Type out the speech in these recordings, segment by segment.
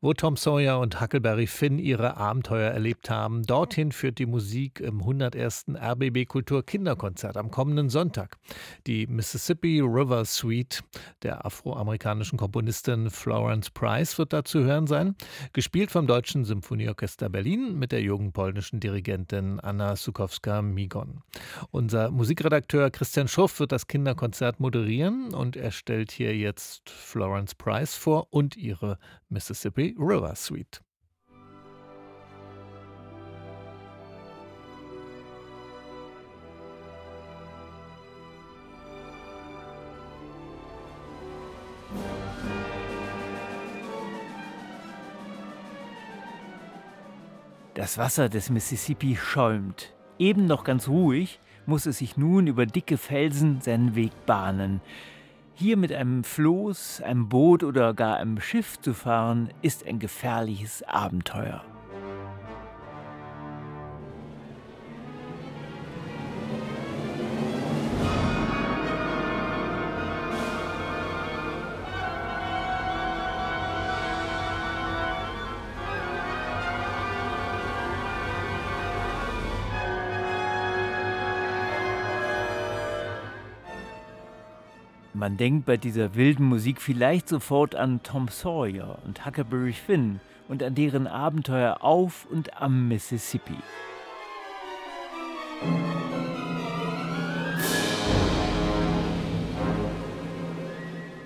Wo Tom Sawyer und Huckleberry Finn ihre Abenteuer erlebt haben, dorthin führt die Musik im 101. RBB Kultur Kinderkonzert am kommenden Sonntag. Die Mississippi River Suite der afroamerikanischen Komponistin Florence Price wird dazu hören sein, gespielt vom Deutschen Symphonieorchester Berlin mit der jungen polnischen Dirigentin Anna Sukowska-Migon. Unser Musikredakteur Christian Schruff wird das Kinderkonzert moderieren und er stellt hier jetzt Florence Price vor und ihre Mississippi River Suite. Das Wasser des Mississippi schäumt. Eben noch ganz ruhig, muss es sich nun über dicke Felsen seinen Weg bahnen. Hier mit einem Floß, einem Boot oder gar einem Schiff zu fahren, ist ein gefährliches Abenteuer. Man denkt bei dieser wilden Musik vielleicht sofort an Tom Sawyer und Huckleberry Finn und an deren Abenteuer auf und am Mississippi.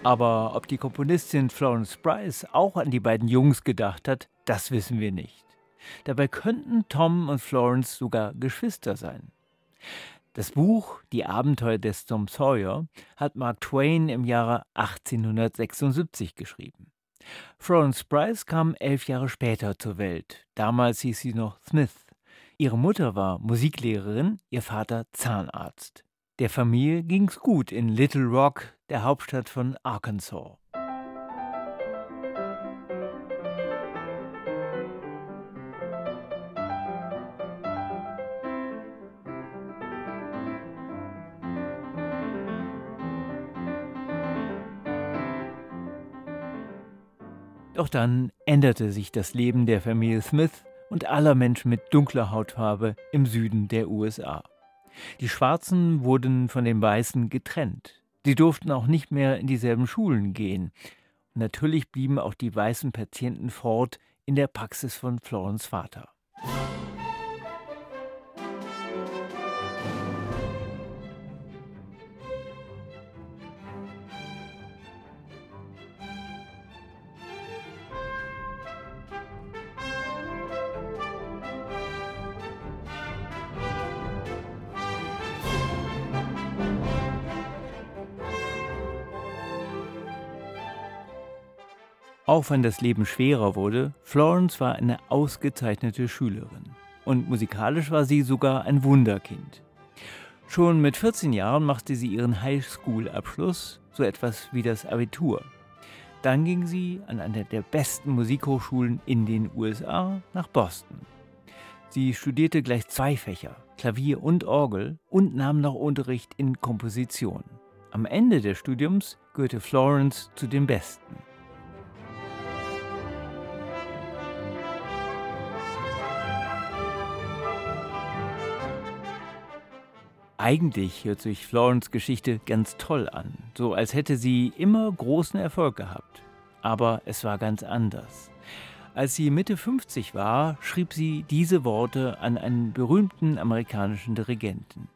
Aber ob die Komponistin Florence Price auch an die beiden Jungs gedacht hat, das wissen wir nicht. Dabei könnten Tom und Florence sogar Geschwister sein. Das Buch Die Abenteuer des Tom Sawyer hat Mark Twain im Jahre 1876 geschrieben. Florence Price kam elf Jahre später zur Welt. Damals hieß sie noch Smith. Ihre Mutter war Musiklehrerin, ihr Vater Zahnarzt. Der Familie ging's gut in Little Rock, der Hauptstadt von Arkansas. Doch dann änderte sich das Leben der Familie Smith und aller Menschen mit dunkler Hautfarbe im Süden der USA. Die Schwarzen wurden von den Weißen getrennt. Sie durften auch nicht mehr in dieselben Schulen gehen. Und natürlich blieben auch die weißen Patienten fort in der Praxis von Florence Vater. Auch wenn das Leben schwerer wurde, Florence war eine ausgezeichnete Schülerin. Und musikalisch war sie sogar ein Wunderkind. Schon mit 14 Jahren machte sie ihren Highschool-Abschluss, so etwas wie das Abitur. Dann ging sie an eine der besten Musikhochschulen in den USA nach Boston. Sie studierte gleich zwei Fächer, Klavier und Orgel, und nahm noch Unterricht in Komposition. Am Ende des Studiums gehörte Florence zu den Besten. Eigentlich hört sich Florence Geschichte ganz toll an, so als hätte sie immer großen Erfolg gehabt. Aber es war ganz anders. Als sie Mitte 50 war, schrieb sie diese Worte an einen berühmten amerikanischen Dirigenten.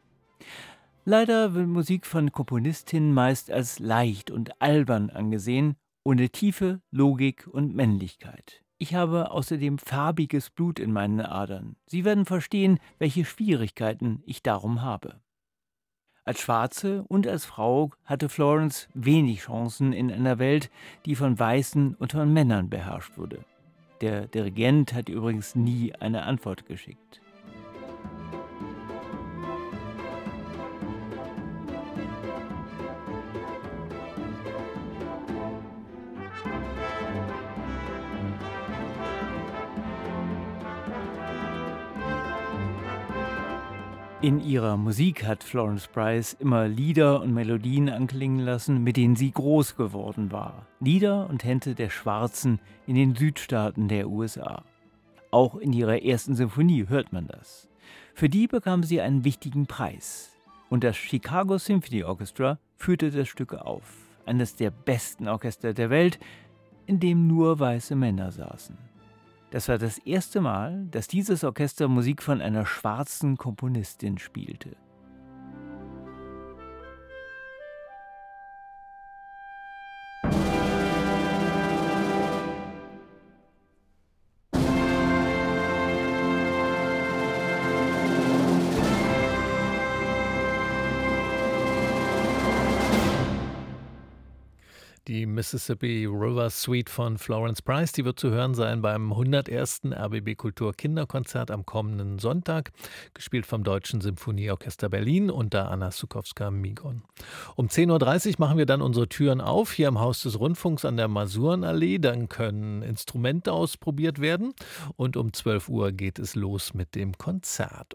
Leider wird Musik von Komponistinnen meist als leicht und albern angesehen, ohne Tiefe, Logik und Männlichkeit. Ich habe außerdem farbiges Blut in meinen Adern. Sie werden verstehen, welche Schwierigkeiten ich darum habe. Als Schwarze und als Frau hatte Florence wenig Chancen in einer Welt, die von Weißen und von Männern beherrscht wurde. Der Dirigent hat übrigens nie eine Antwort geschickt. In ihrer Musik hat Florence Price immer Lieder und Melodien anklingen lassen, mit denen sie groß geworden war. Lieder und Tänze der Schwarzen in den Südstaaten der USA. Auch in ihrer ersten Symphonie hört man das. Für die bekam sie einen wichtigen Preis. Und das Chicago Symphony Orchestra führte das Stück auf. Eines der besten Orchester der Welt, in dem nur weiße Männer saßen. Das war das erste Mal, dass dieses Orchester Musik von einer schwarzen Komponistin spielte. Die Mississippi River Suite von Florence Price, die wird zu hören sein beim 101. RBB Kultur Kinderkonzert am kommenden Sonntag, gespielt vom Deutschen Symphonieorchester Berlin unter Anna Sukowska-Migon. Um 10.30 Uhr machen wir dann unsere Türen auf, hier im Haus des Rundfunks an der Masurenallee. Dann können Instrumente ausprobiert werden und um 12 Uhr geht es los mit dem Konzert.